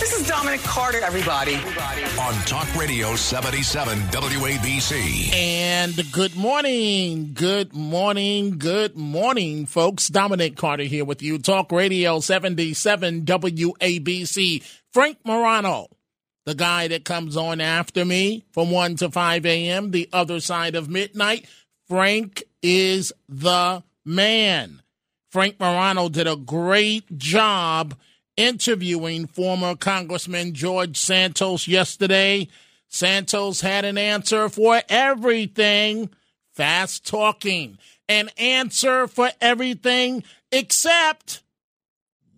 This is Dominic Carter, everybody. On Talk Radio 77 WABC. And good morning, good morning, good morning, folks. Dominic Carter here with you. Talk Radio 77 WABC. Frank Morano, the guy that comes on after me from 1 to 5 a.m., the other side of midnight. Frank is the man. Frank Morano did a great job interviewing former Congressman George Santos yesterday. Santos had an answer for everything, fast talking, an answer for everything except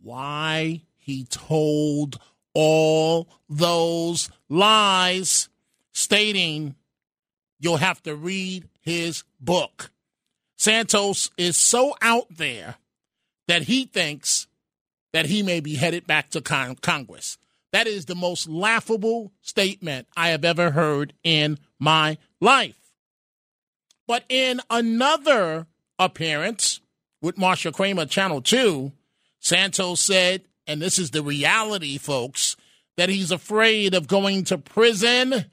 why he told all those lies, stating you'll have to read his book. Santos is so out there that he thinks that he may be headed back to con- Congress. That is the most laughable statement I have ever heard in my life. But in another appearance with Marcia Kramer, Channel 2, Santos said, and this is the reality, folks, that he's afraid of going to prison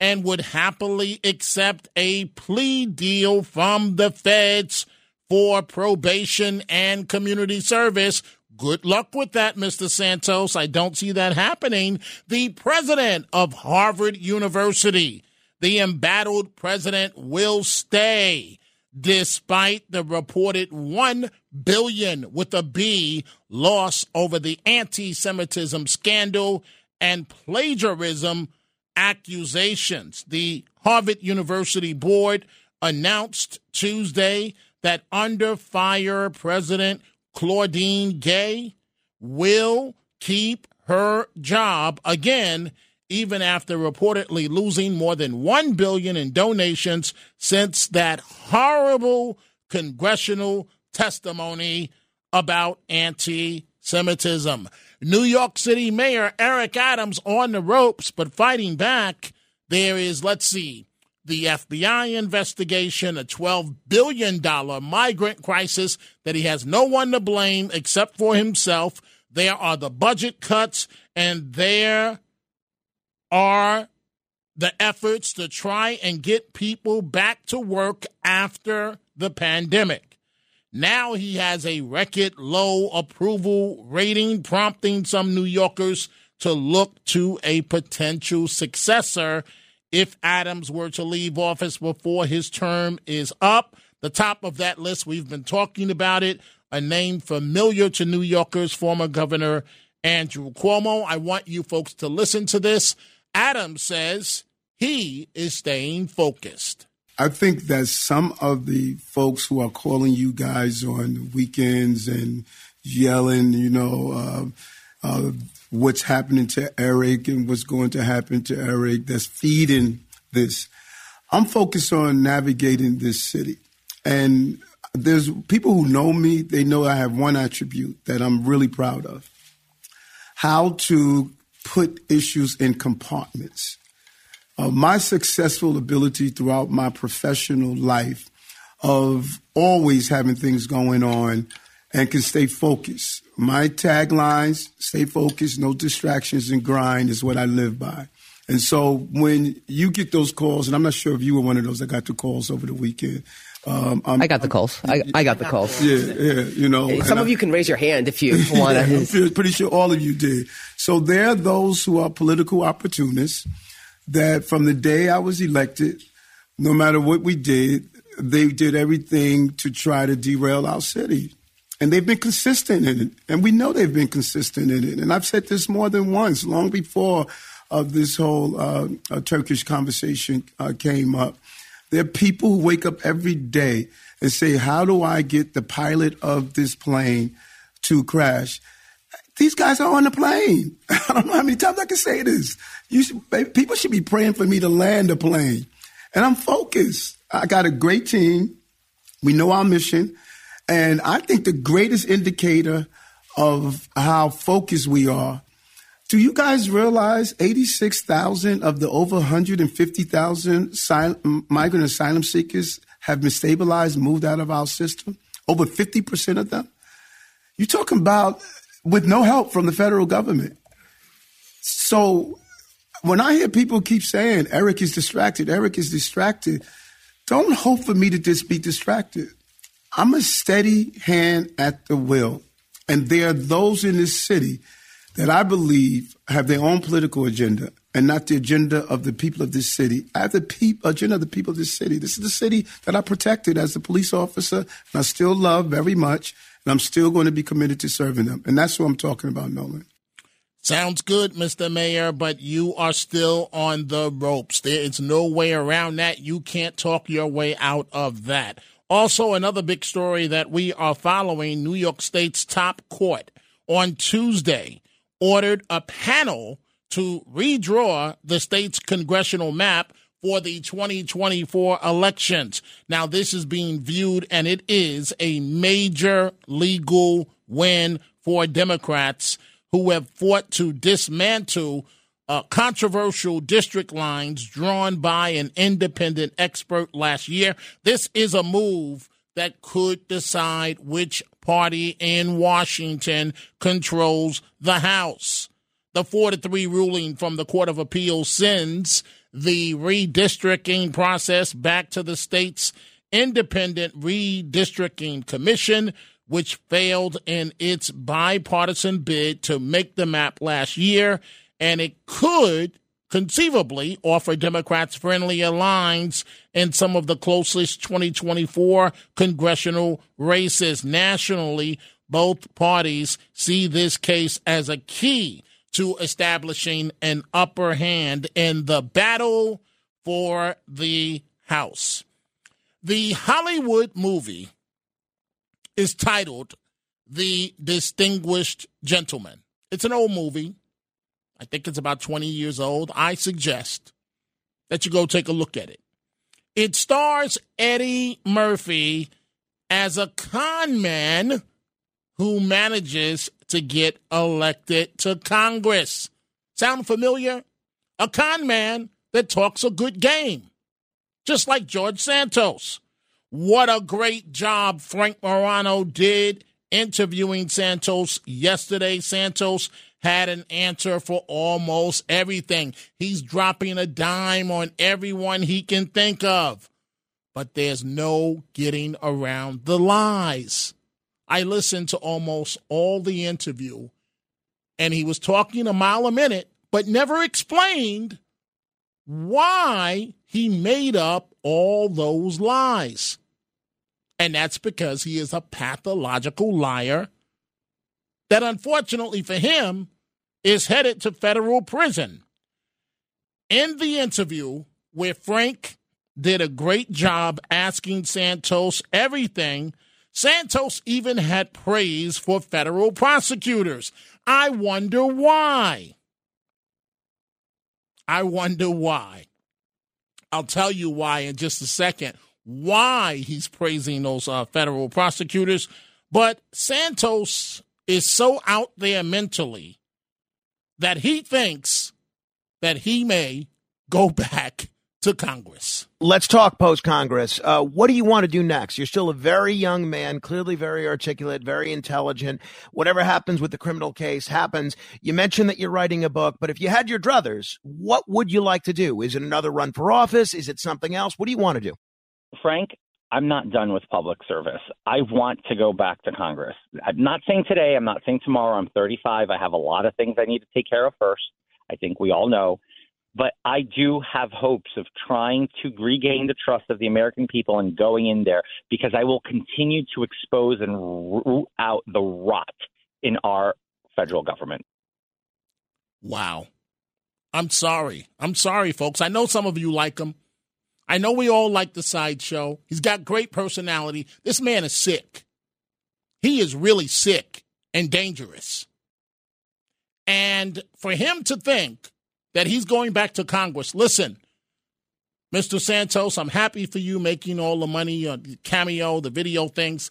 and would happily accept a plea deal from the feds for probation and community service Good luck with that, Mr. Santos. I don't see that happening. The president of Harvard University, the embattled president, will stay despite the reported 1 billion with a B loss over the anti-Semitism scandal and plagiarism accusations. The Harvard University board announced Tuesday that under fire President Claudine Gay will keep her job again even after reportedly losing more than 1 billion in donations since that horrible congressional testimony about anti-Semitism. New York City Mayor Eric Adams on the ropes but fighting back. There is let's see the FBI investigation, a $12 billion migrant crisis that he has no one to blame except for himself. There are the budget cuts, and there are the efforts to try and get people back to work after the pandemic. Now he has a record low approval rating, prompting some New Yorkers to look to a potential successor if Adams were to leave office before his term is up. The top of that list, we've been talking about it, a name familiar to New Yorkers, former Governor Andrew Cuomo. I want you folks to listen to this. Adams says he is staying focused. I think that some of the folks who are calling you guys on weekends and yelling, you know, uh, uh, what's happening to Eric and what's going to happen to Eric that's feeding this. I'm focused on navigating this city. And there's people who know me, they know I have one attribute that I'm really proud of how to put issues in compartments. Uh, my successful ability throughout my professional life of always having things going on and can stay focused. My taglines, stay focused, no distractions, and grind is what I live by. And so when you get those calls, and I'm not sure if you were one of those that got the calls over the weekend. Um, i got the calls. I, I, got the calls. Yeah, yeah, you know. Some of I, you can raise your hand if you want to. I'm pretty sure all of you did. So there are those who are political opportunists that from the day I was elected, no matter what we did, they did everything to try to derail our city and they've been consistent in it. And we know they've been consistent in it. And I've said this more than once, long before uh, this whole uh, uh, Turkish conversation uh, came up. There are people who wake up every day and say, How do I get the pilot of this plane to crash? These guys are on the plane. I don't know how many times I can say this. Should, people should be praying for me to land a plane. And I'm focused. I got a great team. We know our mission. And I think the greatest indicator of how focused we are. Do you guys realize 86,000 of the over 150,000 migrant asylum seekers have been stabilized, moved out of our system? Over 50% of them? You're talking about with no help from the federal government. So when I hear people keep saying Eric is distracted, Eric is distracted, don't hope for me to just be distracted. I'm a steady hand at the wheel. And there are those in this city that I believe have their own political agenda and not the agenda of the people of this city. I have the pe- agenda of the people of this city. This is the city that I protected as a police officer, and I still love very much, and I'm still going to be committed to serving them. And that's what I'm talking about, Nolan. Sounds good, Mr. Mayor, but you are still on the ropes. There is no way around that. You can't talk your way out of that. Also, another big story that we are following New York State's top court on Tuesday ordered a panel to redraw the state's congressional map for the 2024 elections. Now, this is being viewed, and it is a major legal win for Democrats who have fought to dismantle uh, controversial district lines drawn by an independent expert last year. This is a move that could decide which party in Washington controls the House. The 4 to 3 ruling from the Court of Appeals sends the redistricting process back to the state's independent redistricting commission, which failed in its bipartisan bid to make the map last year and it could conceivably offer Democrats friendlier lines in some of the closest 2024 congressional races. Nationally, both parties see this case as a key to establishing an upper hand in the battle for the House. The Hollywood movie is titled The Distinguished Gentleman. It's an old movie. I think it's about 20 years old. I suggest that you go take a look at it. It stars Eddie Murphy as a con man who manages to get elected to Congress. Sound familiar? A con man that talks a good game, just like George Santos. What a great job Frank Morano did interviewing Santos yesterday. Santos had an answer for almost everything. He's dropping a dime on everyone he can think of. But there's no getting around the lies. I listened to almost all the interview, and he was talking a mile a minute, but never explained why he made up all those lies. And that's because he is a pathological liar that, unfortunately for him, is headed to federal prison. In the interview, where Frank did a great job asking Santos everything, Santos even had praise for federal prosecutors. I wonder why. I wonder why. I'll tell you why in just a second, why he's praising those uh, federal prosecutors. But Santos is so out there mentally that he thinks that he may go back to Congress. Let's talk post Congress. Uh, what do you want to do next? You're still a very young man, clearly very articulate, very intelligent. Whatever happens with the criminal case happens. You mentioned that you're writing a book, but if you had your druthers, what would you like to do? Is it another run for office? Is it something else? What do you want to do? Frank, I'm not done with public service. I want to go back to Congress. I'm not saying today, I'm not saying tomorrow. I'm 35. I have a lot of things I need to take care of first. I think we all know. But I do have hopes of trying to regain the trust of the American people and going in there because I will continue to expose and root out the rot in our federal government. Wow. I'm sorry. I'm sorry, folks. I know some of you like him. I know we all like the sideshow. He's got great personality. This man is sick. He is really sick and dangerous. And for him to think that he's going back to Congress, listen, Mr. Santos, I'm happy for you making all the money on the cameo, the video things.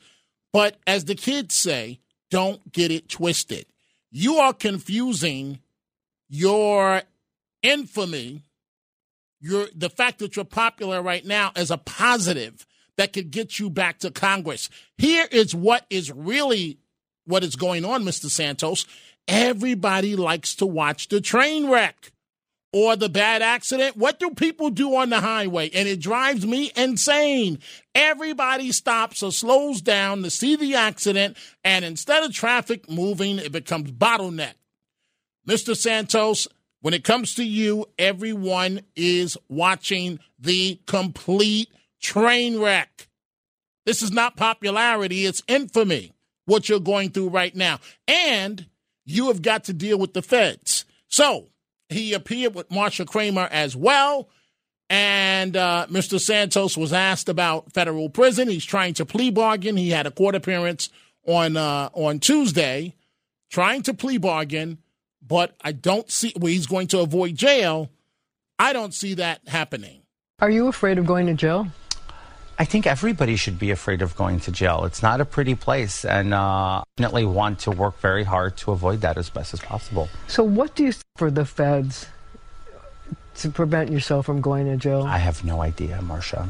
But as the kids say, don't get it twisted. You are confusing your infamy, your the fact that you're popular right now as a positive that could get you back to Congress. Here is what is really what is going on, Mr. Santos. Everybody likes to watch the train wreck or the bad accident. What do people do on the highway? And it drives me insane. Everybody stops or slows down to see the accident, and instead of traffic moving, it becomes bottleneck. Mr. Santos, when it comes to you, everyone is watching the complete train wreck. This is not popularity, it's infamy, what you're going through right now. And you have got to deal with the feds. So he appeared with Marcia Kramer as well. And uh, Mr. Santos was asked about federal prison. He's trying to plea bargain. He had a court appearance on uh, on Tuesday, trying to plea bargain, but I don't see where well, he's going to avoid jail. I don't see that happening. Are you afraid of going to jail? I think everybody should be afraid of going to jail. It's not a pretty place, and uh, definitely want to work very hard to avoid that as best as possible. So, what do you for the feds to prevent yourself from going to jail? I have no idea, Marcia.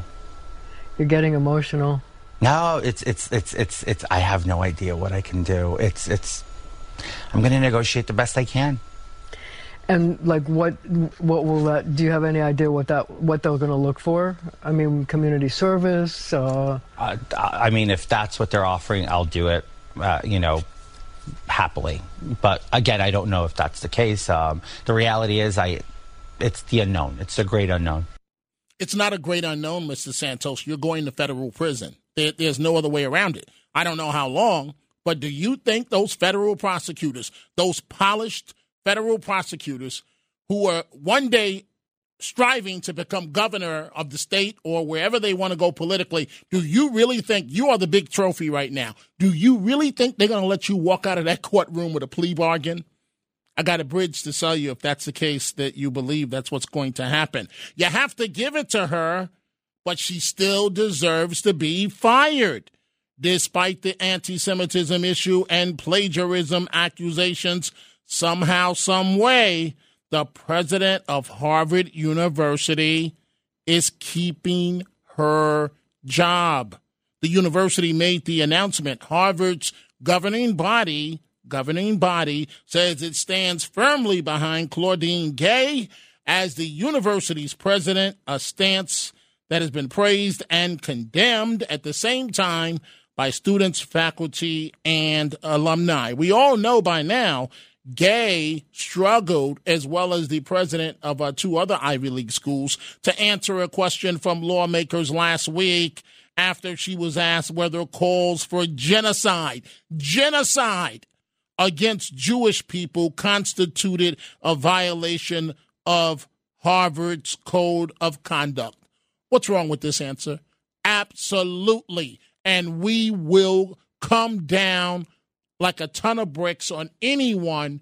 You're getting emotional. No, it's it's it's it's it's. I have no idea what I can do. It's it's. I'm going to negotiate the best I can. And like, what what will that? Do you have any idea what that what they're going to look for? I mean, community service. Uh... Uh, I mean, if that's what they're offering, I'll do it. Uh, you know, happily. But again, I don't know if that's the case. Um, the reality is, I it's the unknown. It's the great unknown. It's not a great unknown, Mr. Santos. You're going to federal prison. There, there's no other way around it. I don't know how long, but do you think those federal prosecutors, those polished federal prosecutors who are one day striving to become governor of the state or wherever they want to go politically, do you really think you are the big trophy right now? Do you really think they're going to let you walk out of that courtroom with a plea bargain? I got a bridge to sell you if that's the case that you believe that's what's going to happen. You have to give it to her, but she still deserves to be fired. Despite the anti Semitism issue and plagiarism accusations, somehow, some way, the president of Harvard University is keeping her job. The university made the announcement. Harvard's governing body, governing body says it stands firmly behind Claudine Gay as the university's president, a stance that has been praised and condemned at the same time by students, faculty, and alumni. We all know by now Gay struggled, as well as the president of uh, two other Ivy League schools, to answer a question from lawmakers last week after she was asked whether calls for genocide, genocide against Jewish people constituted a violation of Harvard's code of conduct. What's wrong with this answer? Absolutely. And we will come down like a ton of bricks on anyone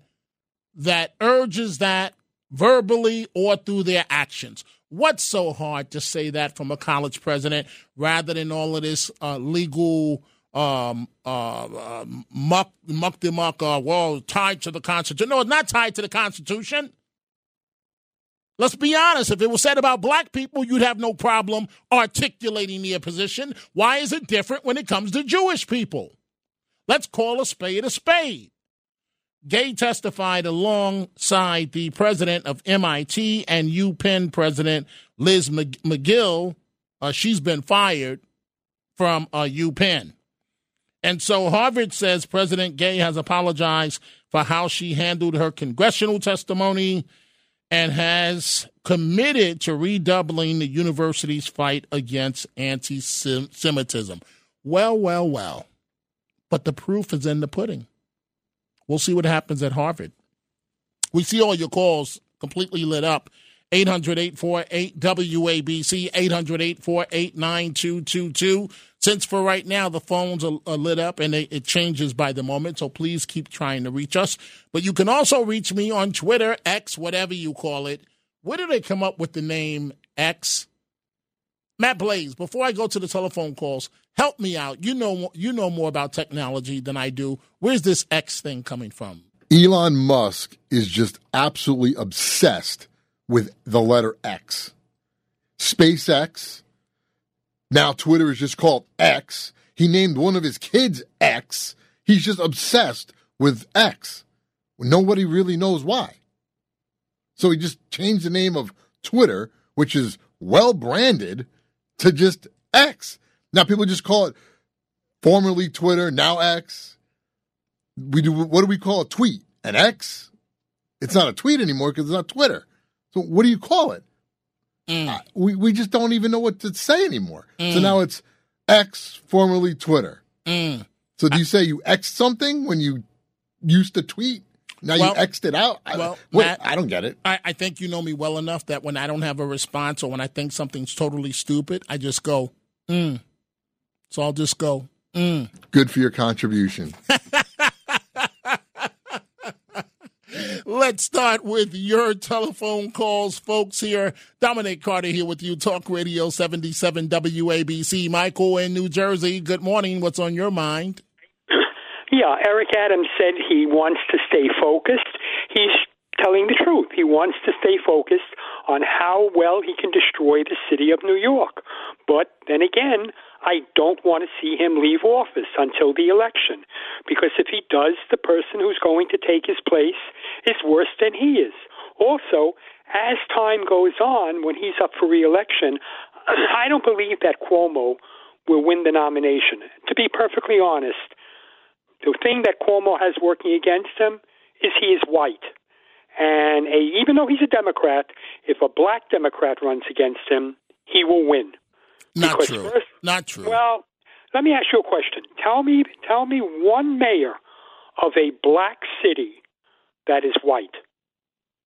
that urges that verbally or through their actions. What's so hard to say that from a college president rather than all of this uh, legal um, uh, uh, muck, muck the muck, uh, well, tied to the Constitution? No, it's not tied to the Constitution. Let's be honest. If it was said about black people, you'd have no problem articulating their position. Why is it different when it comes to Jewish people? Let's call a spade a spade. Gay testified alongside the president of MIT and UPenn president Liz Magill. Uh, she's been fired from uh, UPenn. And so Harvard says President Gay has apologized for how she handled her congressional testimony and has committed to redoubling the university's fight against anti Semitism. Well, well, well but the proof is in the pudding. We'll see what happens at Harvard. We see all your calls completely lit up. 800 848 WABC, 800 848 9222. Since for right now the phones are, are lit up and it, it changes by the moment, so please keep trying to reach us. But you can also reach me on Twitter, X, whatever you call it. Where did they come up with the name X? Matt Blaze, before I go to the telephone calls, help me out. You know you know more about technology than I do. Where's this X thing coming from? Elon Musk is just absolutely obsessed with the letter X. SpaceX. Now Twitter is just called X. He named one of his kids X. He's just obsessed with X. Nobody really knows why. So he just changed the name of Twitter, which is well branded, to just X. Now people just call it formerly Twitter, now X. We do what do we call a tweet? An X? It's not a tweet anymore because it's not Twitter. So what do you call it? Mm. Uh, we we just don't even know what to say anymore. So Mm. now it's X, formerly Twitter. Mm. So do you say you X something when you used to tweet? Now Well- you X'd it out? I, well, wait, Matt- I don't get it. I, I think you know me well enough that when I don't have a response or when I think something's totally stupid, I just go, mm. So I'll just go, mm. Good for your contribution. Let's start with your telephone calls, folks. Here, Dominic Carter here with you, Talk Radio 77 WABC. Michael in New Jersey. Good morning. What's on your mind? Yeah, Eric Adams said he wants to stay focused. He's telling the truth. He wants to stay focused on how well he can destroy the city of New York. But then again, I don't want to see him leave office until the election because if he does, the person who's going to take his place is worse than he is. Also, as time goes on, when he's up for reelection, I don't believe that Cuomo will win the nomination. To be perfectly honest, the thing that Cuomo has working against him is he is white. And a, even though he's a Democrat, if a black Democrat runs against him, he will win. Not Because true. first- Not true. Well, let me ask you a question. Tell me, tell me one mayor of a black city that is white.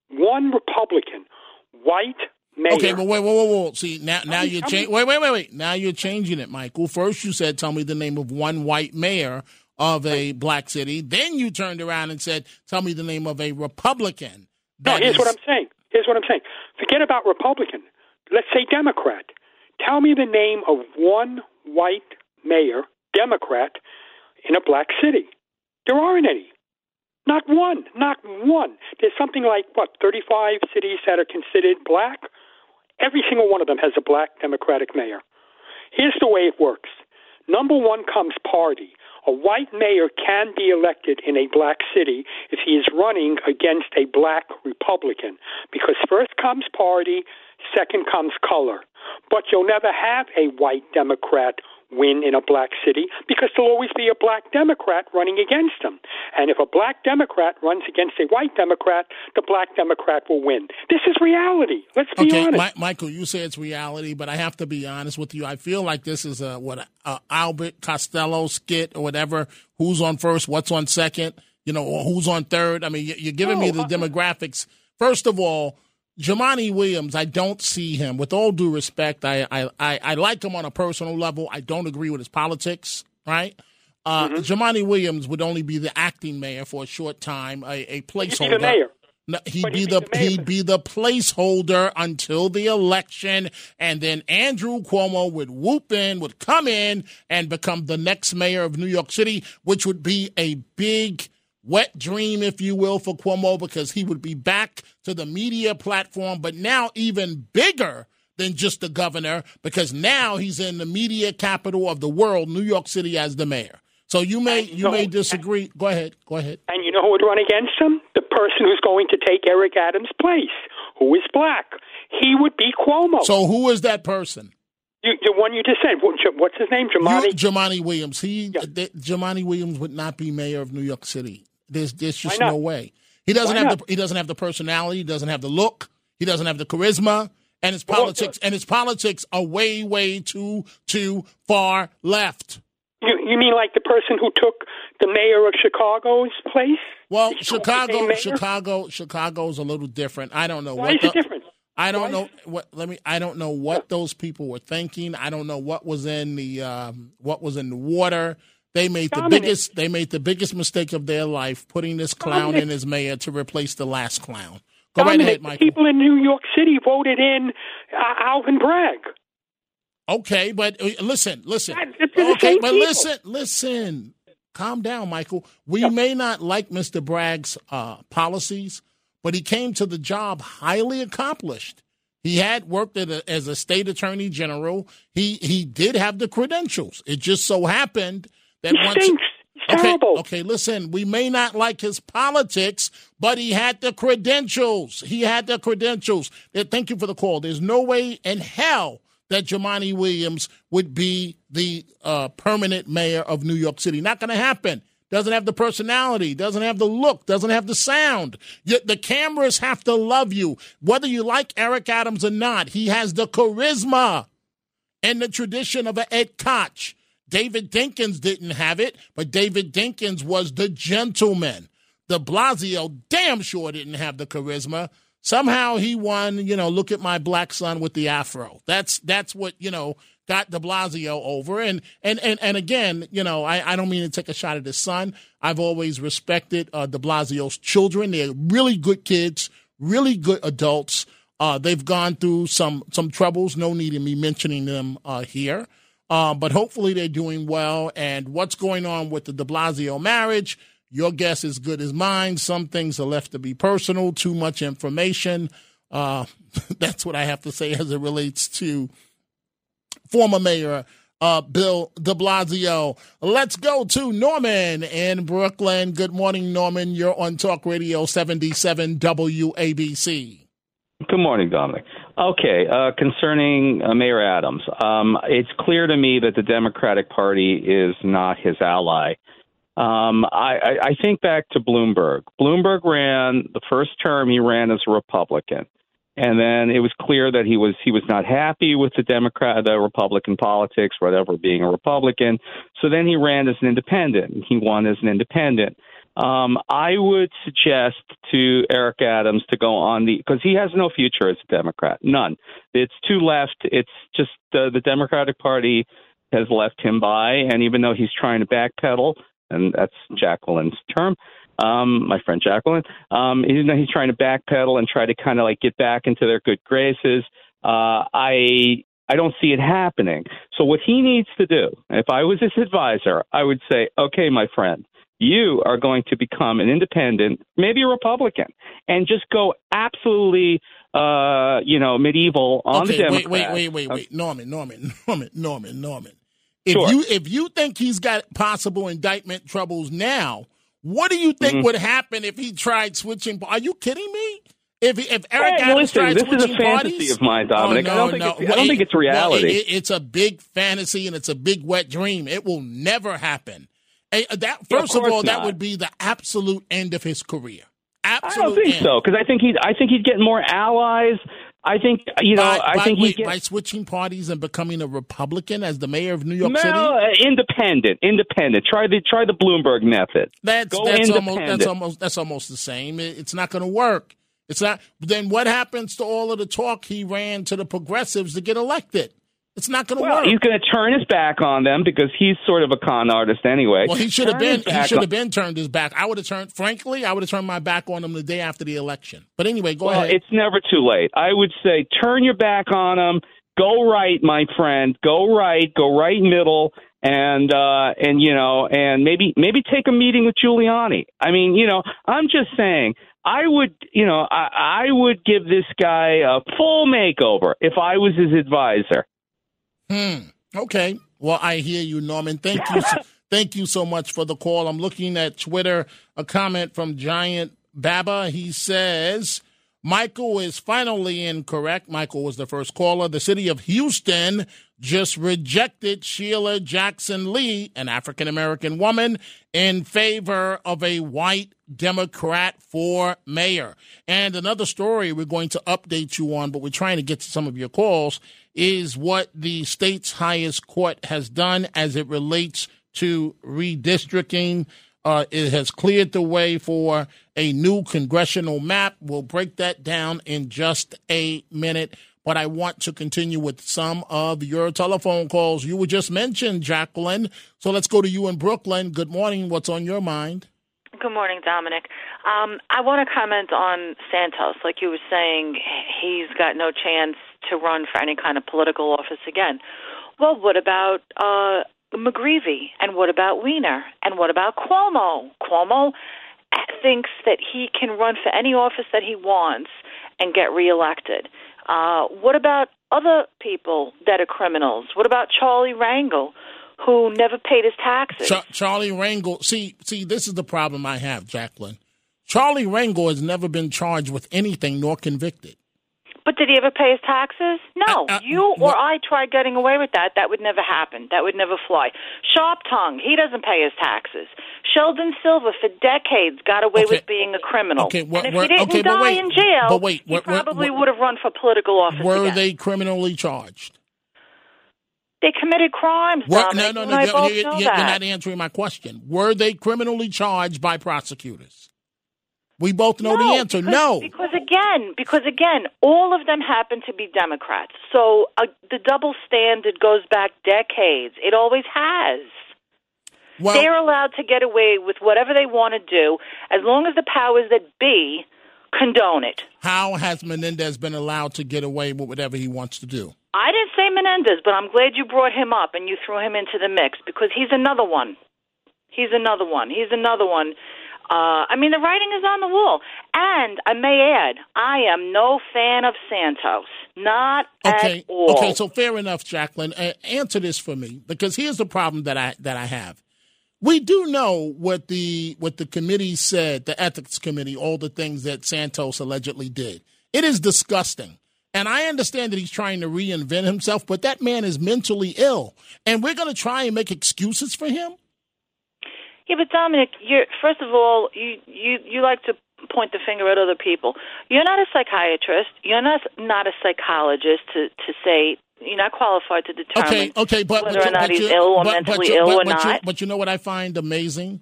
One Republican, white mayor. Okay, but wait, whoa, whoa, whoa. See, now, now me- you're changing. Wait, wait, wait, wait. Now you're changing it, Michael. First, you said, "Tell me the name of one white mayor of a black city." Then you turned around and said, "Tell me the name of a Republican." No, here's is- what I'm saying. Here's what I'm saying. Forget about Republican. Let's say Democrat. Tell me the name of one white mayor, Democrat, in a black city. There aren't any. Not one. Not one. There's something like, what, 35 cities that are considered black? Every single one of them has a black Democratic mayor. Here's the way it works number one comes party. A white mayor can be elected in a black city if he is running against a black Republican, because first comes party, second comes color. But you'll never have a white Democrat win in a black city because there'll always be a black Democrat running against him. And if a black Democrat runs against a white Democrat, the black Democrat will win. This is reality. Let's be Okay, honest. Mi- Michael, you say it's reality, but I have to be honest with you. I feel like this is a what a Albert Costello skit or whatever. Who's on first? What's on second? You know, or who's on third? I mean, you- you're giving me the uh-uh. demographics. First of all, Jumaane Williams, I don't see him. With all due respect, I, I, I, I like him on a personal level. I don't agree with his politics, right? Uh, Mm-hmm. Jumaane Williams would only be the acting mayor for a short time, a, a placeholder. mayor. No, he'd be the, the he'd be the placeholder until the election, and then Andrew Cuomo would whoop in, would come in, and become the next mayor of New York City, which would be a big wet dream, if you will, for Cuomo because he would be back to the media platform, but now even bigger than just the governor because now he's in the media capital of the world, New York City, as the mayor. So you may you may disagree. Go ahead. Go ahead. And you know who would run against him? The person who's going to take Eric Adams' place, who is black. He would be Cuomo. So who is that person? you, the one you just said. What's his name? Jumaane. You- Jumaane Williams. He th- Jumaane Williams would not be mayor of New York City. There's there's just no way. He doesn't Why have not? the he doesn't have the personality. He doesn't have the look. He doesn't have the charisma. And his politics and his politics are way way too too far left. You, you mean like the person who took the mayor of Chicago's place? Well, became Chicago. Chicago, Chicago's a little different. I don't know Why what is it different? I don't Why know what. Let me. I don't know what those people were thinking. I don't know what was in the um, what was in the water. They made the biggest. They made the biggest mistake of their life putting this clown Dominic. in as mayor to replace the last clown. Go right ahead, Michael. people in New York City voted in uh, Alvin Bragg. Okay, but uh, listen, listen. Okay, but people. listen, listen. Calm down, Michael. We may not like Mr. Bragg's uh, policies, but he came to the job highly accomplished. He had worked at a, as a state attorney general. He he did have the credentials. It just so happened that He stinks. He's Okay, terrible. okay, listen, we may not like his politics, but he had the credentials. He had the credentials. Uh, Thank you for the call. There's no way in hell that Jumaane Williams would be the uh, permanent mayor of New York City. Not going to happen. Doesn't have the personality, doesn't have the look, doesn't have the sound. You, the cameras have to love you. Whether you like Eric Adams or not, he has the charisma and the tradition of a Ed Koch. David Dinkins didn't have it, but David Dinkins was the gentleman. De Blasio damn sure didn't have the charisma. Somehow he won, you know, look at my black son with the afro. That's that's what, you know, got de Blasio over. And and and, and again, you know, I, I don't mean to take a shot at his son. I've always respected uh, de Blasio's children. They're really good kids, really good adults. Uh, they've gone through some some troubles. No need in me mentioning them uh, here. Uh, but hopefully they're doing well. And what's going on with the de Blasio marriage? Your guess is good as mine. Some things are left to be personal, too much information. Uh, that's what I have to say as it relates to former mayor uh, Bill de Blasio. Let's go to Norman in Brooklyn. Good morning, Norman. You're on Talk Radio 77 WABC. Good morning, Dominic. Okay, uh, concerning uh, Mayor Adams, um, it's clear to me that the Democratic Party is not his ally. Um, I, I, I think back to Bloomberg. Bloomberg ran the first term; he ran as a Republican, and then it was clear that he was he was not happy with the Democrat, the Republican politics, whatever, being a Republican. So then he ran as an independent. He won as an independent. Um, I would suggest to Eric Adams to go on the because he has no future as a Democrat, none. It's too left. It's just uh, the Democratic Party has left him by, and even though he's trying to backpedal, and that's Jacqueline's term, um, my friend Jacqueline, um, though he's trying to backpedal and try to kind of like get back into their good graces, uh, I I don't see it happening. So what he needs to do, if I was his advisor, I would say, okay, my friend, you are going to become an independent, maybe a Republican, and just go absolutely, uh, you know, medieval on okay, the Democrats. wait, wait, wait, wait, wait. Norman, Norman, Norman, Norman, Norman. If Sure. you if you think he's got possible indictment troubles now, what do you think Mhm. would happen if he tried switching? Are you kidding me? If if Eric Hey, Adams listen, this is a fantasy parties, of mine, Dominic. Oh, I don't think no, it's- I don't think it's reality. Well, it- it's a big fantasy and it's a big wet dream. It will never happen. Eh, that Yeah, of first of, all, that would be the absolute end of his career. I don't think end. so because I think he'd I think he'd get more allies. I think you know by, I by- think wait, by switching parties and becoming a Republican as the mayor of New York no, City. uh, independent, independent. Try the try the Bloomberg method. That's Go that's almost that's almost that's almost the same. It- it's not going to work. It's not. Then what happens to all of the talk he ran to the progressives to get elected? It's not going to Well, work. he's going to turn his back on them because he's sort of a con artist anyway. Well, he should have been. He should have been turned his back. I would have turned. Frankly, I would have turned my back on him the day after the election. But anyway, go well, ahead. it's never too late. I would say turn your back on them. Go right, my friend. Go right. Go right middle. And uh, and you know, and maybe maybe take a meeting with Giuliani. I mean, you know, I'm just saying. I would, you know, I, I would give this guy a full makeover if I was his advisor. Hmm. Okay. Well, I hear you, Norman. Thank you. so- thank you so much for the call. I'm looking at Twitter. A comment from Giant Baba. He says. Michael is finally incorrect. Michael was the first caller. The city of Houston just rejected Sheila Jackson Lee, an African American woman, in favor of a white Democrat for mayor. And another story we're going to update you on, but we're trying to get to some of your calls, is what the state's highest court has done as it relates to redistricting. Uh, it has cleared the way for a new congressional map. We'll break that down in just a minute. But I want to continue with some of your telephone calls. You were just mentioned, Jacqueline. So let's go to you in Brooklyn. Good morning. What's on your mind? Good morning, Dominic. Um, I want to comment on Santos. Like you were saying, he's got no chance to run for any kind of political office again. Well, what about uh, McGreevey? And what about Weiner? And what about Cuomo? Cuomo thinks that he can run for any office that he wants and get reelected. Uh, what about other people that are criminals? What about Charlie Rangel, who never paid his taxes? Char- Charlie Rangel. See, see, this is the problem I have, Jacqueline. Charlie Rangel has never been charged with anything nor convicted. But did he ever pay his taxes? No. Uh, uh, you or I tried getting away with that. That would never happen. That would never fly. Sharp tongue. He doesn't pay his taxes. Sheldon Silver, for decades, got away Okay. with being a criminal. Okay, and if he didn't okay, but die wait, in jail, but wait, he probably would have run for political office Were again. they criminally charged? They committed crimes. Were, no, no, no. You, you, you're that. not answering my question. Were they criminally charged by prosecutors? We both know no, the answer. Because, no. Because again, because again, all of them happen to be Democrats. So uh, the double standard goes back decades. It always has. Well- They're allowed to get away with whatever they want to do as long as the powers that be condone it. How has Menendez been allowed to get away with whatever he wants to do? I didn't say Menendez, but I'm glad you brought him up and you threw him into the mix because he's another one. He's another one. He's another one. Uh, I mean, the writing is on the wall. And I may add, I am no fan of Santos. Not Okay. at all. Okay. So fair enough, Jacqueline. Uh, answer this for me because here's the problem that I that I have. We do know what the what the committee said, the ethics committee, all the things that Santos allegedly did. It is disgusting. And I understand that he's trying to reinvent himself, but that man is mentally ill. And we're going to try and make excuses for him? Yeah, but Dominic, you're first of all, you you you like to point the finger at other people. You're not a psychiatrist. You're not not a psychologist to to say you're not qualified to determine Okay, okay, but whether but, or not he's you- ill or but- mentally you- ill or but you- not. but you know what I find amazing?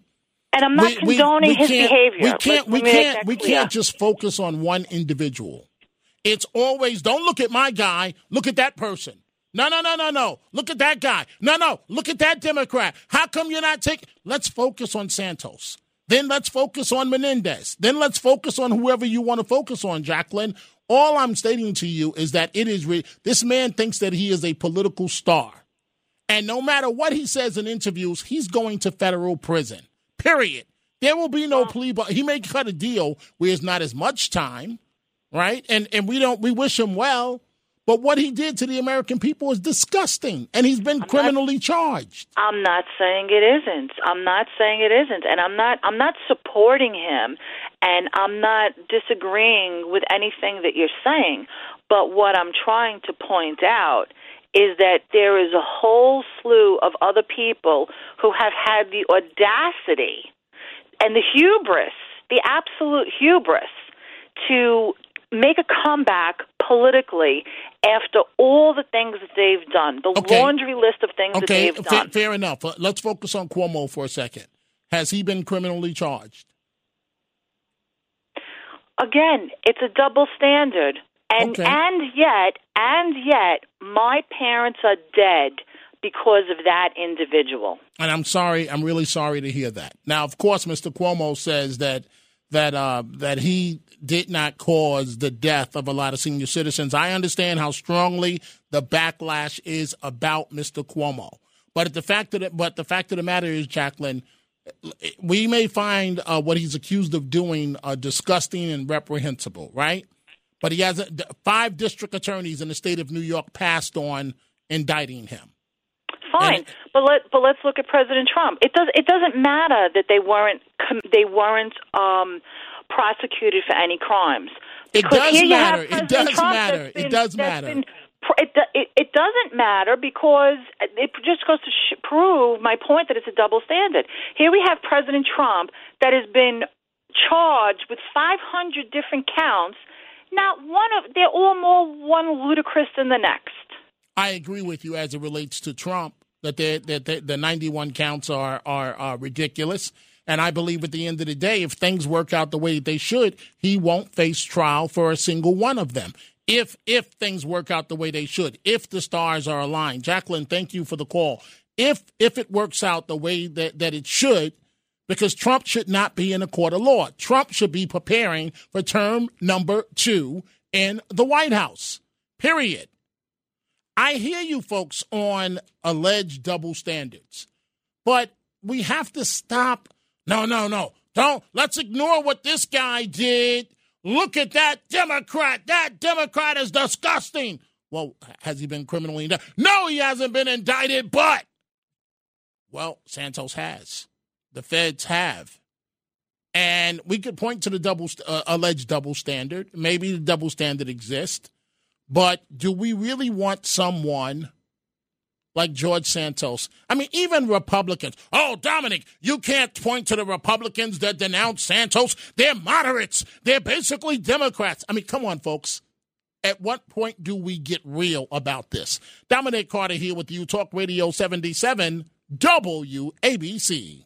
and I'm not We- we- condoning we his behavior. We can't. We can't. We can't just focus on one individual. It's always don't look at my guy. Look at that person. No, no, no, no, no. Look at that guy. No, no. Look at that Democrat. How come you're not taking? Let's focus on Santos. Then let's focus on Menendez. Then let's focus on whoever you want to focus on, Jacqueline. All I'm stating to you is that it is re- this man thinks that he is a political star. And no matter what he says in interviews, he's going to federal prison. Period. There will be no plea, but he may cut a deal where it's not as much time, right? And and we don't we wish him well, but what he did to the American people is disgusting, and he's been criminally charged. I'm not saying it isn't. I'm not saying it isn't, and I'm not. I'm not supporting him, and I'm not disagreeing with anything that you're saying. But what I'm trying to point out is that there is a whole slew of other people who have had the audacity and the hubris, the absolute hubris, to make a comeback politically after all the things that they've done, the Okay. laundry list of things that they've fa- done. fair enough. Uh, Let's focus on Cuomo for a second. Has he been criminally charged? Again, it's a double standard. And Okay. and yet, and yet my parents are dead because of that individual. And I'm sorry, I'm really sorry to hear that. Now, of course, Mr. Cuomo says that that uh, that he did not cause the death of a lot of senior citizens. I understand how strongly the backlash is about Mr. Cuomo, but the fact that it, but the fact of the matter is, Jacqueline, we may find uh, what he's accused of doing uh, disgusting and reprehensible, right? But he has a, five district attorneys in the state of New York passed on indicting him. Fine, but let but let's look at President Trump. It does it doesn't matter that they weren't they weren't um, prosecuted for any crimes. It does here you matter. have It does Trump matter. that's It does matter. been It, it, it doesn't matter because it just goes to sh- prove my point that it's a double standard. Here we have President Trump that has been charged with 500 different counts. Not one of they're all more one ludicrous than the next. I agree with you as it relates to Trump that they, that the 91 counts are, are are ridiculous. And I believe at the end of the day, if things work out the way they should, he won't face trial for a single one of them. If if things work out the way they should, if the stars are aligned. Jacqueline, thank you for the call. If if it works out the way that, that it should, because Trump should not be in a court of law. Trump should be preparing for term number two in the White House. Period. I hear you folks on alleged double standards, but we have to stop. No, no, no. Don't. Let's ignore what this guy did. Look at that Democrat. That Democrat is disgusting. Well, has he been criminally indicted? No, he hasn't been indicted, but. Well, Santos has. The feds have. And we could point to the double uh, alleged double standard. Maybe the double standard exists. But do we really want someone like George Santos? I mean, even Republicans. Oh, Dominic, you can't point to the Republicans that denounce Santos. They're moderates. They're basically Democrats. I mean, come on, folks. At what point do we get real about this? Dominic Carter here with you, Talk Radio 77, WABC.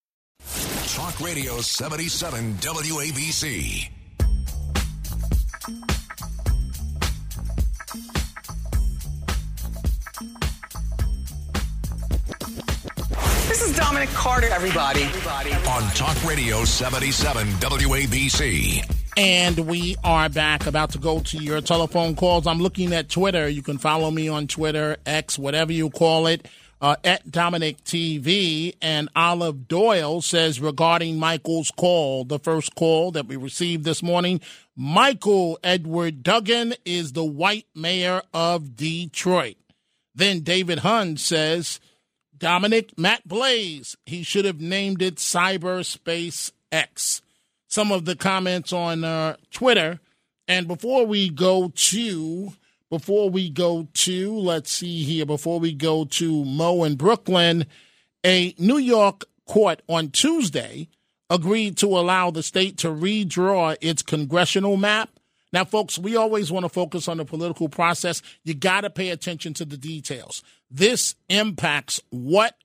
Talk Radio 77 WABC. This is Dominic Carter, everybody. On Talk Radio 77 WABC. And we are back, about to go to your telephone calls. I'm looking at Twitter. You can follow me on Twitter, X, whatever you call it, uh, at Dominic TV. And Olive Doyle says regarding Michael's call, the first call that we received this morning, Michael Edward Duggan is the white mayor of Detroit. Then David Hun says, Dominic Matt Blaze, he should have named it Cyberspace X some of the comments on uh, Twitter. And before we go to, before we go to, let's see here, before we go to Mo in Brooklyn, a New York court on Tuesday agreed to allow the state to redraw its congressional map. Now, folks, we always want to focus on the political process. You got to pay attention to the details. This impacts what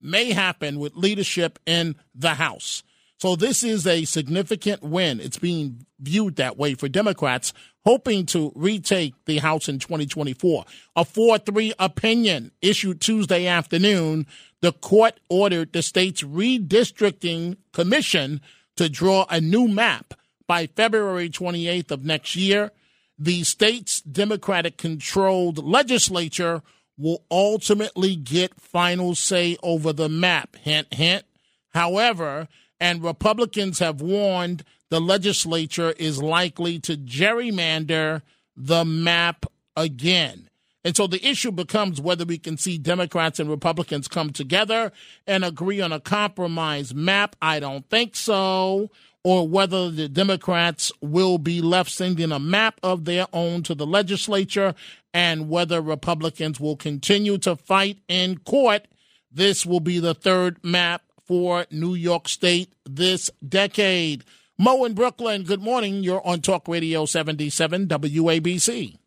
may happen with leadership in the House. So this is a significant win. It's being viewed that way for Democrats, hoping to retake the House in 2024. A 4 3 opinion issued Tuesday afternoon. The court ordered the state's redistricting commission to draw a new map by February 28th of next year. The state's Democratic controlled legislature will ultimately get final say over the map. Hint, hint. However, and Republicans have warned the legislature is likely to gerrymander the map again. And so the issue becomes whether we can see Democrats and Republicans come together and agree on a compromise map. I don't think so. Or whether the Democrats will be left sending a map of their own to the legislature and whether Republicans will continue to fight in court. This will be the third map for New York State this decade. Mo in Brooklyn, good morning. You're on Talk Radio 77 WABC.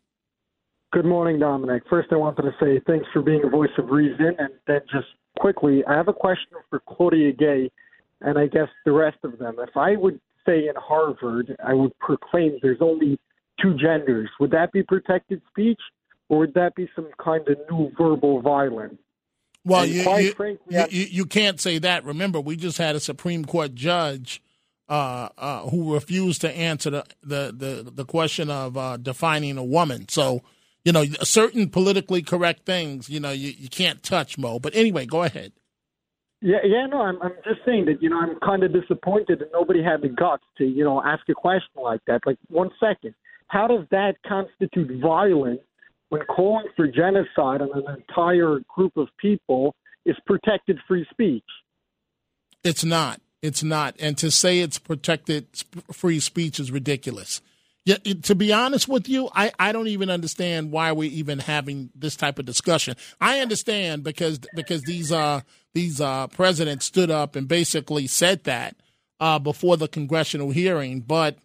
Good morning, Dominic. First, I wanted to say thanks for being a voice of reason. And then, just quickly, I have a question for Claudia Gay and I guess the rest of them. If I would say in Harvard, I would proclaim there's only two genders, would that be protected speech or would that be some kind of new verbal violence? Well, you you, frankly, you, you, can't say that. Remember, we just had a Supreme Court judge uh, uh, who refused to answer the the the, the question of uh, defining a woman. So, you know, certain politically correct things, you know, you, you can't touch, Mo. But anyway, go ahead. Yeah, yeah, no, I'm I'm just saying that you know I'm kind of disappointed that nobody had the guts to you know ask a question like that. Like one second, how does that constitute violence when calling for genocide on an entire group of people is protected free speech. It's not. It's not. And to say it's protected free speech is ridiculous. Yeah, to be honest with you, I, I don't even understand why we're even having this type of discussion. I understand because because these uh these uh presidents stood up and basically said that uh before the congressional hearing, but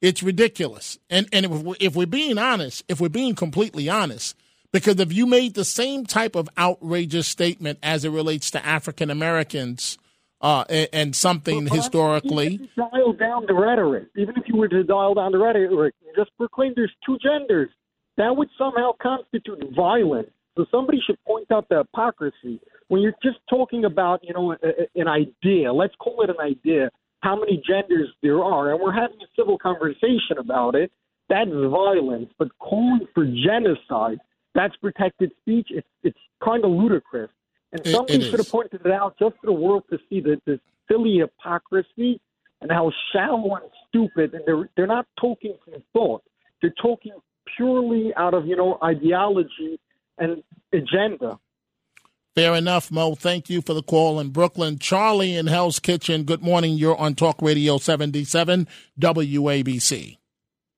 it's ridiculous. And and if, we, if we're being honest, if we're being completely honest, Because if you made the same type of outrageous statement as it relates to African Americans uh, and, and, something but, historically. Even if you dial down the rhetoric, even if you were to dial down the rhetoric, just proclaim there's two genders, that would somehow constitute violence. So somebody should point out the hypocrisy when you're just talking about, you know, a, a, an idea. Let's call it an idea. How many genders there are, and we're having a civil conversation about it. That's violence, but calling for genocide that's protected speech. It's it's kind of ludicrous. And it, somebody it should have pointed it out just for the world to see that this silly hypocrisy and how shallow and stupid. And they're they're not talking from thought. They're talking purely out of you know ideology and agenda. Fair enough, Mo. Thank you for the call in Brooklyn. Charlie in Hell's Kitchen. Good morning. You're on Talk Radio 77 WABC.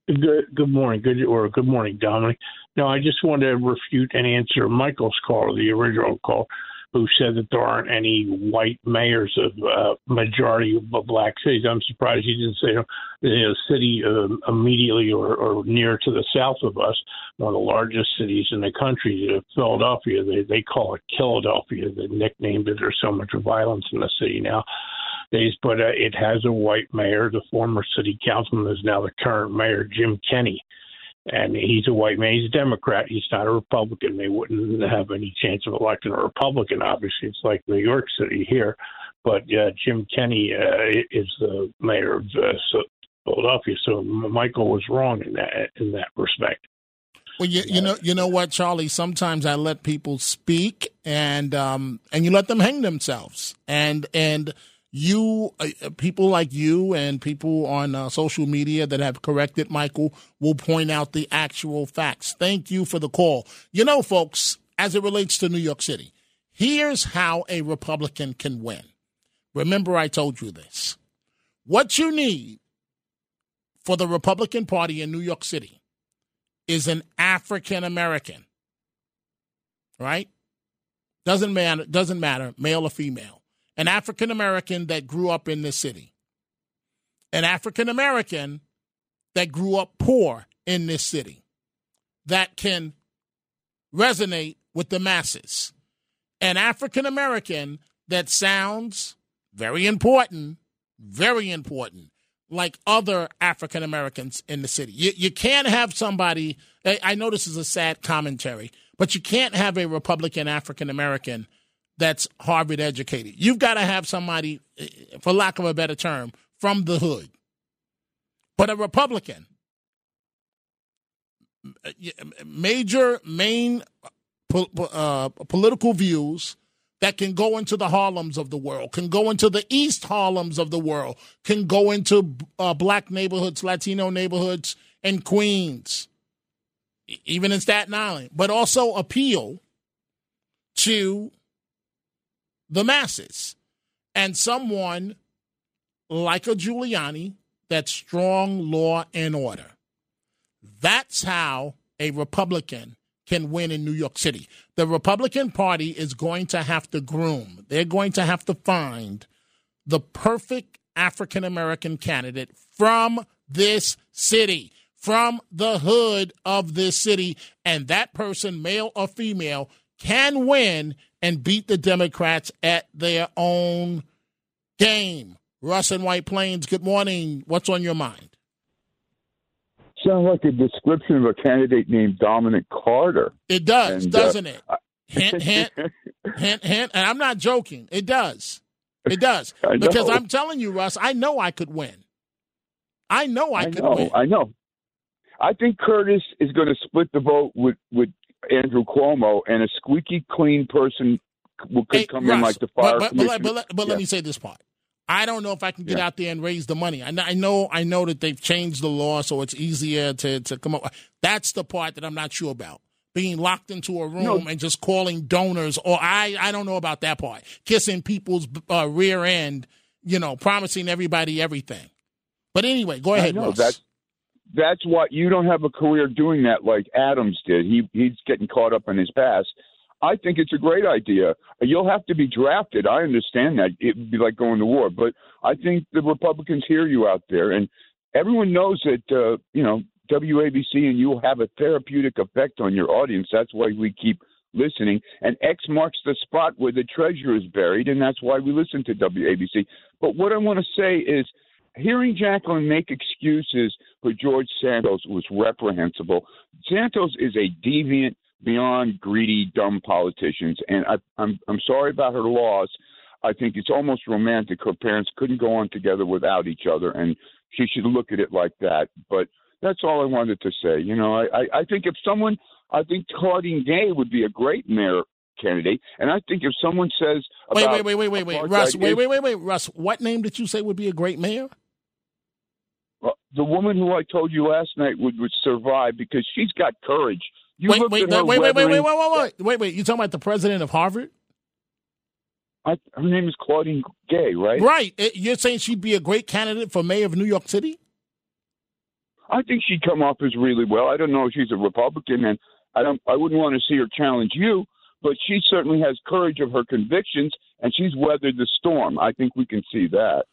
Good, good morning. Good or good morning, Dominic. No, I just want to refute and answer Michael's call, the original call, who said that there aren't any white mayors of uh, majority of black cities. I'm surprised he didn't say you know, city uh, immediately or, or near to the south of us, one of the largest cities in the country, uh, Philadelphia. They they call it Philadelphia. They nicknamed it. There's so much violence in the city now days, but uh, it has a white mayor. The former city councilman is now the current mayor, Jim Kenney and he's a white man. He's a Democrat. He's not a Republican. They wouldn't have any chance of electing a Republican. Obviously, it's like New York City here. But uh, Jim Kenney uh, is the mayor of uh, Philadelphia. So Michael was wrong in that in that respect. Well, you, you know, you know what, Charlie. Sometimes I let people speak, and um, and you let them hang themselves, and and you uh, uh, people like you and people on uh, social media that have corrected Michael will point out the actual facts. Thank you for the call. You know, folks, as it relates to New York City, here's how a Republican can win. Remember, I told you this. What you need for the Republican Party in New York City is an African American, right? Doesn't matter. Doesn't matter, male or female an African American that grew up in this city, an African American that grew up poor in this city, that can resonate with the masses, an African American that sounds very important, very important, like other African Americans in the city. You, you can't have somebody, I know this is a sad commentary, but you can't have a Republican African American that's Harvard educated. You've got to have somebody, for lack of a better term, from the hood. But a Republican, major, main uh, political views that can go into the Harlems of the world, can go into the East Harlems of the world, can go into uh, black neighborhoods, Latino neighborhoods, and Queens, even in Staten Island, but also appeal to the masses. And someone like a Giuliani that's strong law and order. That's how a Republican can win in New York City. The Republican Party is going to have to groom, they're going to have to find the perfect African American candidate from this city, from the hood of this city. And that person, male or female, can win and beat the Democrats at their own game. Russ and White Plains, good morning. What's on your mind? Sounds like a description of a candidate named Dominic Carter. It does, and, uh, doesn't uh, it? Hint, hint, hint, hint. And I'm not joking. It does. It does. because I'm telling you, Russ, I know I could win. I know I, I could know, win. I know. I think Curtis is going to split the vote with, with Andrew Cuomo, and a squeaky clean person could hey, come Russ, in like the fire but, but, but, but, but yeah. let me say this part. I don't know if I can get yeah. out there and raise the money. I know, I know that they've changed the law, so it's easier to, to come up. That's the part that I'm not sure about. Being locked into a room no. and just calling donors, or I, I don't know about that part. Kissing people's uh, rear end, you know, promising everybody everything. But anyway, go ahead, know, Russ. That's, that's what you don't have a career doing that like Adams did. He he's getting caught up in his past. I think it's a great idea. You'll have to be drafted. I understand that. It would be like going to war, but I think the Republicans hear you out there, and everyone knows that uh, you know WABC and you have a therapeutic effect on your audience. That's why we keep listening. And X marks the spot where the treasure is buried, and that's why we listen to WABC. But what I want to say is hearing Jacqueline make excuses for George Santos was reprehensible. Santos is a deviant, beyond greedy, dumb politicians, and I, I'm I'm sorry about her loss. I think it's almost romantic. Her parents couldn't go on together without each other, and she should look at it like that. But that's all I wanted to say. You know, I, I, I think if someone, I think Claudine Gay would be a great mayor candidate, and I think if someone says, wait, wait, wait, wait, wait, wait, Russ, wait, wait, wait, wait, Russ, what name did you say would be a great mayor? Well, the woman who I told you last night would would survive because she's got courage. You wait, wait, wait, wait, wait, wait, wait, wait, wait, wait, wait. You talking about the president of Harvard? I, her name is Claudine Gay, right? Right. Eh, You're saying she'd be a great candidate for mayor of New York City? I think she'd come off as really well. I don't know if she's a Republican, and I don't. I wouldn't want to see her challenge you, but she certainly has courage of her convictions, and she's weathered the storm. I think we can see that.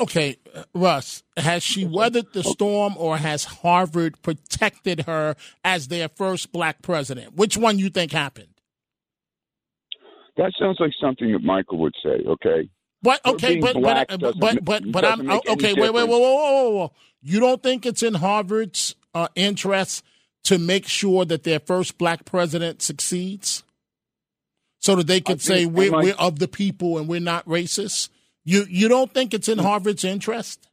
Okay, uh, Russ, has she weathered the storm or has Harvard protected her as their first black president? Which one you think happened? That sounds like something that Michael would say. Okay. But okay, being but but but but but I'm okay. Wait, wait, wait, whoa, whoa, whoa, whoa! You don't think it's in Harvard's uh, interest to make sure that their first black president succeeds, so that they could say we're like- we're of the people and we're not racist? You you don't think it's in Harvard's interest?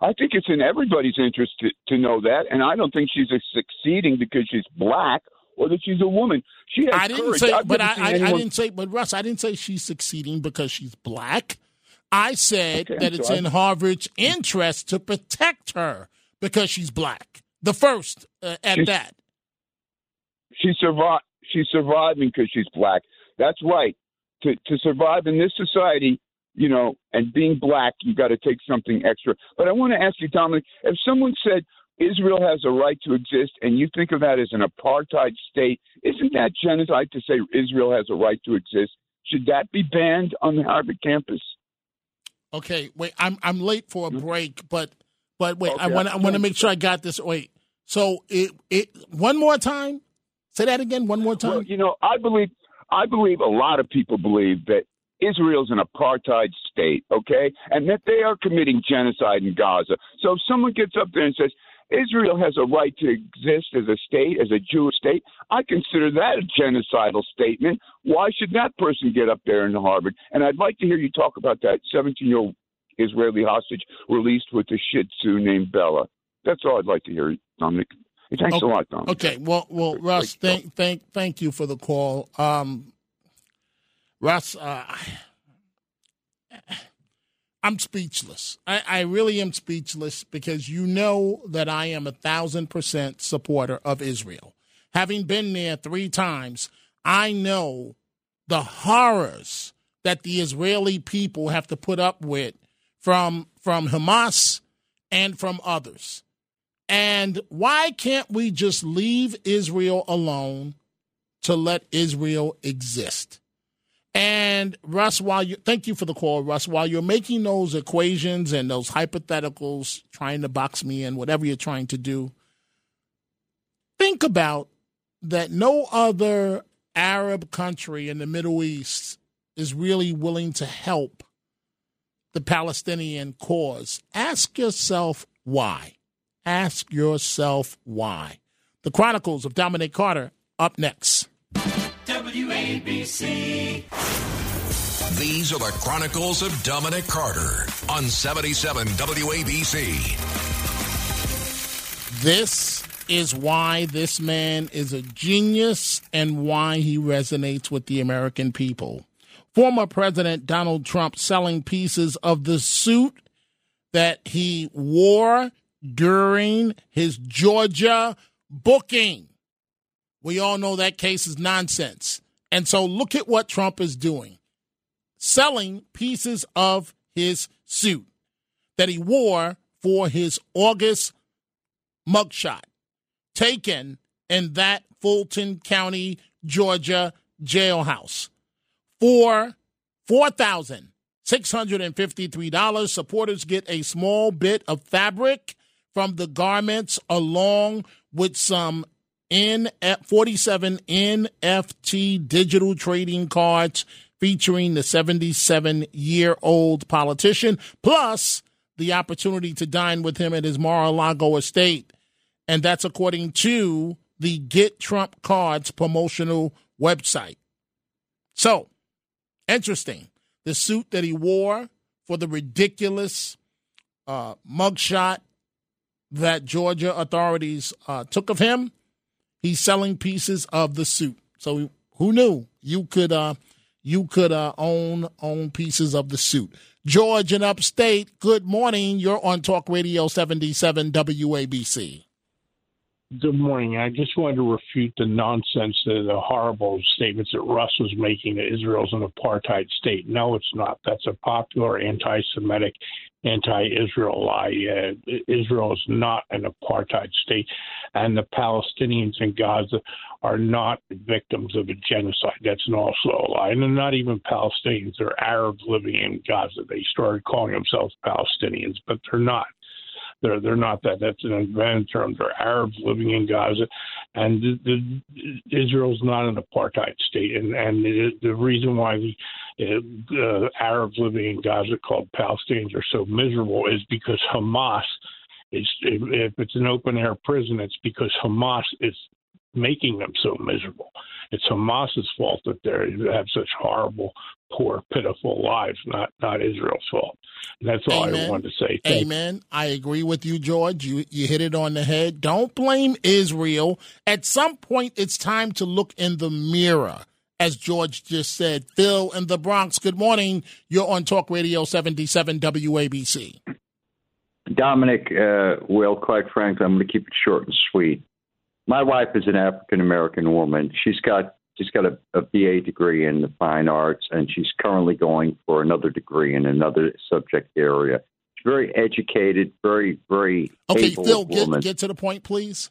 I think it's in everybody's interest to, to know that, and I don't think she's succeeding because she's black or that she's a woman. She has I didn't courage. say, I've but never I, seen I, I didn't say, but Russ, I didn't say she's succeeding because she's black. I said Okay, that it's sorry. in Harvard's interest to protect her because she's black. The first uh, at She's- that. She survived. She's surviving because she's black. That's right. To to survive in this society, you know, and being black, you got to take something extra. But I want to ask you, Dominic, if someone said Israel has a right to exist, and you think of that as an apartheid state, isn't that genocide to say Israel has a right to exist? Should that be banned on the Harvard campus? Okay, wait, I'm I'm late for a hmm? break, but but wait, okay. I want I want to make sure I got this. Wait, so it it one more time. Say that again, one more time. Well, you know, I believe I believe a lot of people believe that Israel's an apartheid state, okay, and that they are committing genocide in Gaza. So if someone gets up there and says Israel has a right to exist as a state, as a Jewish state, I consider that a genocidal statement. Why should that person get up there in Harvard? And I'd like to hear you talk about that 17-year-old Israeli hostage released with a Shih Tzu named Bella. That's all I'd like to hear, Dominic. Thanks okay. a lot, Dominic. Okay, well, well, Russ, thank, thank, thank you for the call. Um, Russ, uh, I'm speechless. I, I really am speechless because you know that I am a thousand percent supporter of Israel. Having been there three times, I know the horrors that the Israeli people have to put up with from from Hamas and from others. And why can't we just leave Israel alone to let Israel exist? And Russ, while you thank you for the call, Russ, while you're making those equations and those hypotheticals, trying to box me in, whatever you're trying to do, think about that no other Arab country in the Middle East is really willing to help the Palestinian cause. Ask yourself why. Ask yourself why. The Chronicles of Dominic Carter up next. WABC. These are the Chronicles of Dominic Carter on 77 WABC. This is why this man is a genius and why he resonates with the American people. Former President Donald Trump selling pieces of the suit that he wore during his Georgia booking. We all know that case is nonsense. And so look at what Trump is doing selling pieces of his suit that he wore for his August mugshot taken in that Fulton County, Georgia jailhouse for $4,653. Supporters get a small bit of fabric from the garments along with some N 47 NFT digital trading cards featuring the 77 year old politician, plus the opportunity to dine with him at his Mar a Lago estate. And that's according to the Get Trump Cards promotional website. So, interesting. The suit that he wore for the ridiculous uh, mugshot that Georgia authorities uh, took of him, he's selling pieces of the suit. So who knew you could uh, you could uh, own own pieces of the suit. George in Upstate, good morning. You're on Talk Radio 77 WABC. Good morning. I just wanted to refute the nonsense, the, the horrible statements that Russ was making that Israel's an apartheid state. No, it's not. That's a popular anti Semitic, anti Israel lie. Uh, Israel is not an apartheid state, and the Palestinians in Gaza are not victims of a genocide. That's also a lie. And they're not even Palestinians, they're Arabs living in Gaza. They started calling themselves Palestinians, but they're not. They're they're not that. That's an invented term. They're Arabs living in Gaza, and the, the, Israel's not an apartheid state. And and the, the reason why the uh, Arabs living in Gaza called Palestinians are so miserable is because Hamas is if it's an open air prison, it's because Hamas is making them so miserable. It's Hamas's fault that they have such horrible, poor, pitiful lives, not not Israel's fault. And that's all Amen. I wanted to say. Thank Amen. I agree with you, George. You you hit it on the head. Don't blame Israel. At some point, it's time to look in the mirror. As George just said, Phil in the Bronx, good morning. You're on Talk Radio 77 WABC. Dominic, uh, well, quite frankly, I'm going to keep it short and sweet my wife is an African American woman. She's got she's got a, a BA degree in the fine arts, and she's currently going for another degree in another subject area. She's very educated, very very okay. Phil, get, get to the point, please.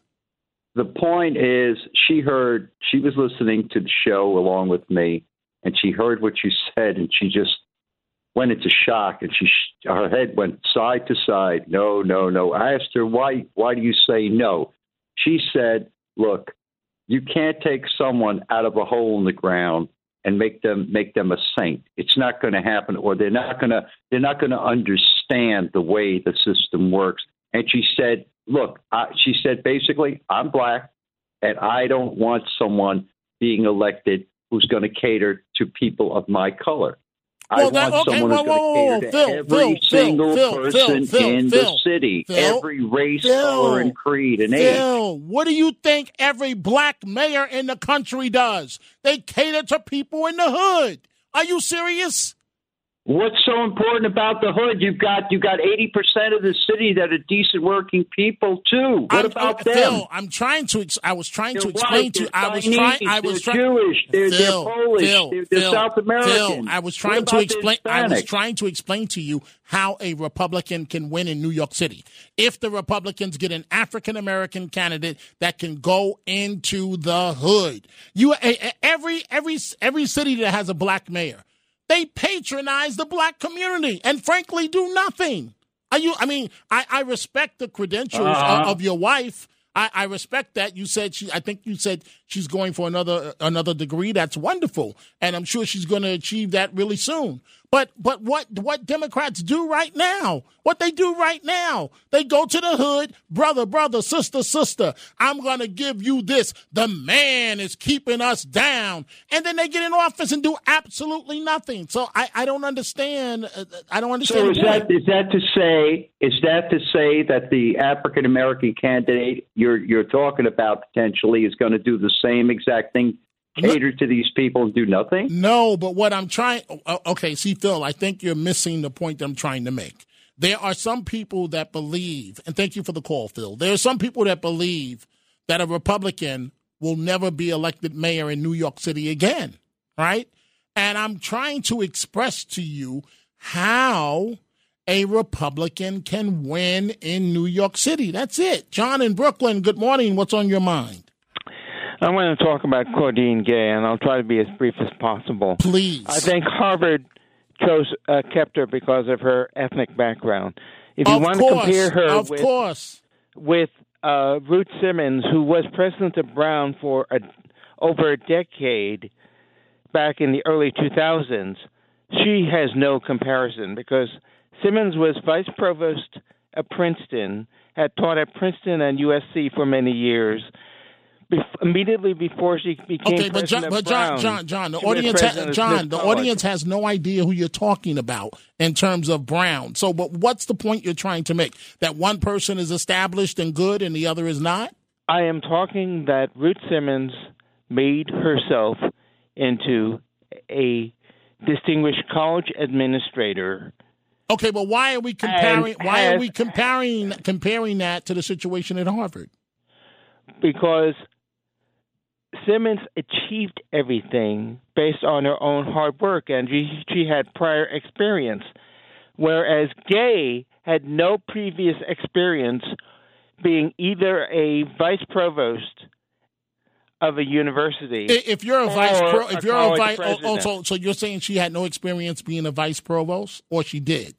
The point is, she heard she was listening to the show along with me, and she heard what you said, and she just went into shock, and she her head went side to side. No, no, no. I asked her why. Why do you say no? She said, "Look, you can't take someone out of a hole in the ground and make them make them a saint. It's not going to happen, or they're not going to they're not going to understand the way the system works." And she said, "Look," I, she said basically, "I'm black, and I don't want someone being elected who's going to cater to people of my color." Well, I that, want okay, someone whoa, whoa, going to cater whoa, to Phil, every Phil, single Phil, person Phil, in the city, every race, color, and creed and age. What do you think every black mayor in the country does? They cater to people in the hood. Are you serious? What's so important about the hood? You've got you got eighty percent of the city that are decent working people too. What I'm, about uh, them? Phil, I'm trying to. I was trying They're to explain white, to. you. I was trying. I was they're trying. Jewish, they're- they're Polish, Phil, they're- they're Phil, South American. Phil, I was trying to explain. I was trying to explain to you how a Republican can win in New York City if the Republicans get an African American candidate that can go into the hood. You every every every city that has a black mayor they patronize the black community and frankly do nothing. Are you? I mean, I, I respect the credentials Uh-huh. of, of your wife. I, I respect that. You said she. I think you said she's going for another another degree. That's wonderful, and I'm sure she's going to achieve that really soon. But but what what Democrats do right now? What they do right now? They go to the hood, brother, brother, sister, sister. I'm going to give you this. The man is keeping us down, and then they get in office and do absolutely nothing. So I I don't understand. uh, I don't understand. So is that is that to say is that to say that the African American candidate you're you're talking about potentially is going to do the same exact thing, cater to these people and do nothing? No, but what I'm trying. Okay, see, Phil, I think you're missing the point that I'm trying to make. There are some people that believe, and thank you for the call, Phil. There are some people that believe that a Republican will never be elected mayor in New York City again, right? And I'm trying to express to you how a Republican can win in New York City. That's it. John in Brooklyn, good morning. What's on your mind? I want to talk about Claudine Gay, and I'll try to be as brief as possible. Please. I think Harvard chose uh, kept her because of her ethnic background. If you Of want course, to compare her of with, course. with uh, Ruth Simmons, who was president of Brown for a, over a decade back in the early 2000s, she has no comparison because Simmons was vice provost at Princeton, had taught at Princeton and USC for many years. Bef- immediately before she became Okay, but John, but John, Brown, John, John, the audience, ha- John, the College. audience has no idea who you're talking about in terms of Brown. So, but what's the point you're trying to make? That one person is established and good, and the other is not. I am talking that Ruth Simmons made herself into a distinguished college administrator. Okay, but why are we comparing? And Why are we comparing comparing that to the situation at Harvard? because Simmons achieved everything based on her own hard work and she, she had prior experience, whereas Gay had no previous experience being either a vice provost of a university. If you're a vice, pro, if a you're a vice, oh, oh, so so you're saying she had no experience being a vice provost, or she did?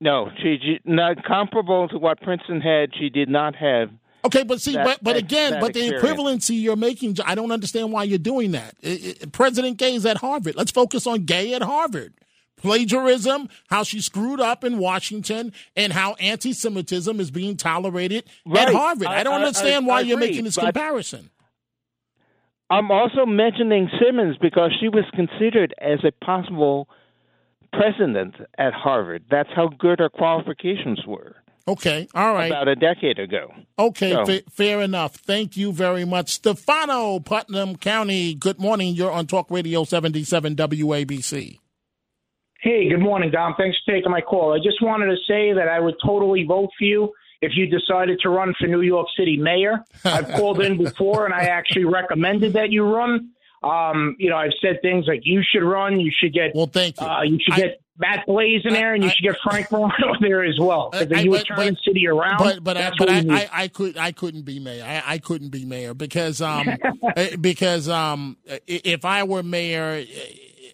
No, she, she not comparable to what Princeton had. She did not have. Okay, but see, that- but but again, but the experience. equivalency you're making, I don't understand why you're doing that. I- I- President Gay is at Harvard. Let's focus on Gay at Harvard. Plagiarism, how she screwed up in Washington, and how anti-Semitism is being tolerated at Harvard. I, I- don't I- understand I- why you're agree, making this comparison. I'm also mentioning Simmons because she was considered as a possible president at Harvard. That's how good her qualifications were. Okay, all right. About a decade ago. Okay, So- fa- fair enough. Thank you very much. Stefano, Putnam County, good morning. You're on Talk Radio 77 WABC. Hey, good morning, Dom. Thanks for taking my call. I just wanted to say that I would totally vote for you if you decided to run for New York City mayor. I've called in before and I actually recommended that you run. Um, you know, I've said things like you should run, you should get well, thank you. Uh, you should get Matt Blaze in there, and you should get Frank Morano there as well. Because I- you but- turning but- city around. But but I, but I. I, I could I couldn't be mayor. I, I couldn't be mayor because um eh, because um if I were mayor,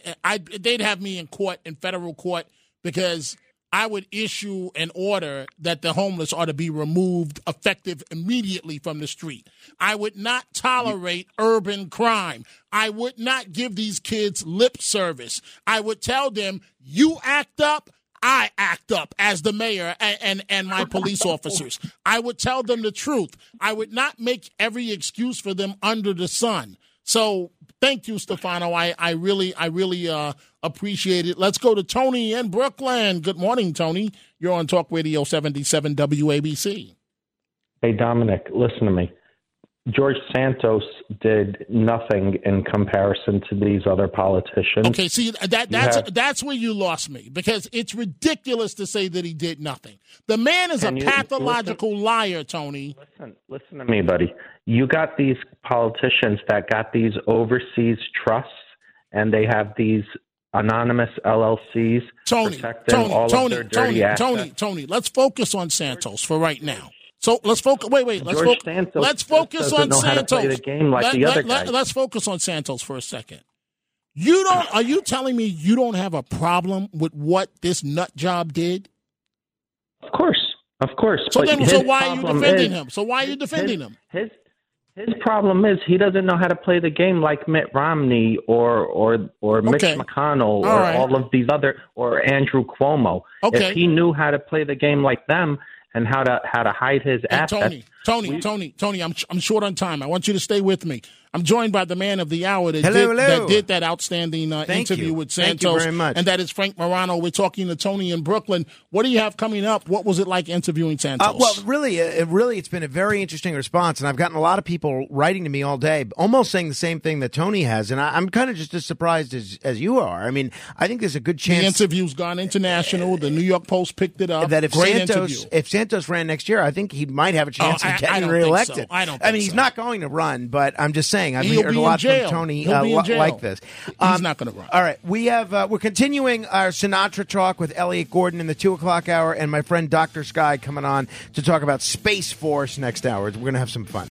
eh, I they'd have me in court in federal court because I would issue an order that the homeless are to be removed effective immediately from the street. I would not tolerate urban crime. I would not give these kids lip service. I would tell them, you act up, I act up as the mayor and, and, and my police officers. I would tell them the truth. I would not make every excuse for them under the sun. So thank you, Stefano. I, I really I really uh, appreciate it. Let's go to Tony in Brooklyn. Good morning, Tony. You're on Talk Radio 77 WABC. Hey, Dominic, listen to me. George Santos did nothing in comparison to these other politicians. Okay, see that that's have- that's where you lost me because it's ridiculous to say that he did nothing. The man is a pathological liar, Tony. Listen, listen to me, buddy. You got these politicians that got these overseas trusts, and they have these anonymous LLCs Tony, protecting Tony, all Tony, of their dirty Tony, assets. Tony, Tony. Let's focus on Santos for right now. So let's focus. Wait, wait. Let's focus. Santos let's focus on know how to Santos. play the game like let, let, let, us focus on Santos for a second. You don't. Are you telling me you don't have a problem with what this nut job did? Of course, of course. So then, so why are you defending is- him? So why are you defending him? His his problem is he doesn't know how to play the game like Mitt Romney or or or Mitch Okay. McConnell All or right. all of these other or Andrew Cuomo. Okay. If he knew how to play the game like them and how to how to hide his Hey, assets, Tony, Tony, Tony, Tony, I'm I'm short on time. I want you to stay with me. I'm joined by the man of the hour that, Hello, did, hello. that did that outstanding uh, interview you. with Thank you Santos. very much. And that is Frank Morano. We're talking to Tony in Brooklyn. What do you have coming up? What was it like interviewing Santos? Uh, well, really, uh, it really, it's been a very interesting response, and I've gotten a lot of people writing to me all day, almost saying the same thing that Tony has, and I, I'm kind of just as surprised as as you are. I mean, I think there's a good chance the interview's gone international. The New York Post picked it up. that if Great Santos interview. if Santos ran next year, I think he might have a chance Oh, I- of I getting don't think reelected. so. I don't I mean, think he's not going to run, but I'm just saying. I've He'll heard a lot from Tony uh, be in li- jail. like this. He's not gonna run. All right, we have uh, we're continuing our Sinatra talk with Elliot Gordon in the two o'clock hour, and my friend Doctor Sky coming on to talk about Space Force next hour. We're going to have some fun.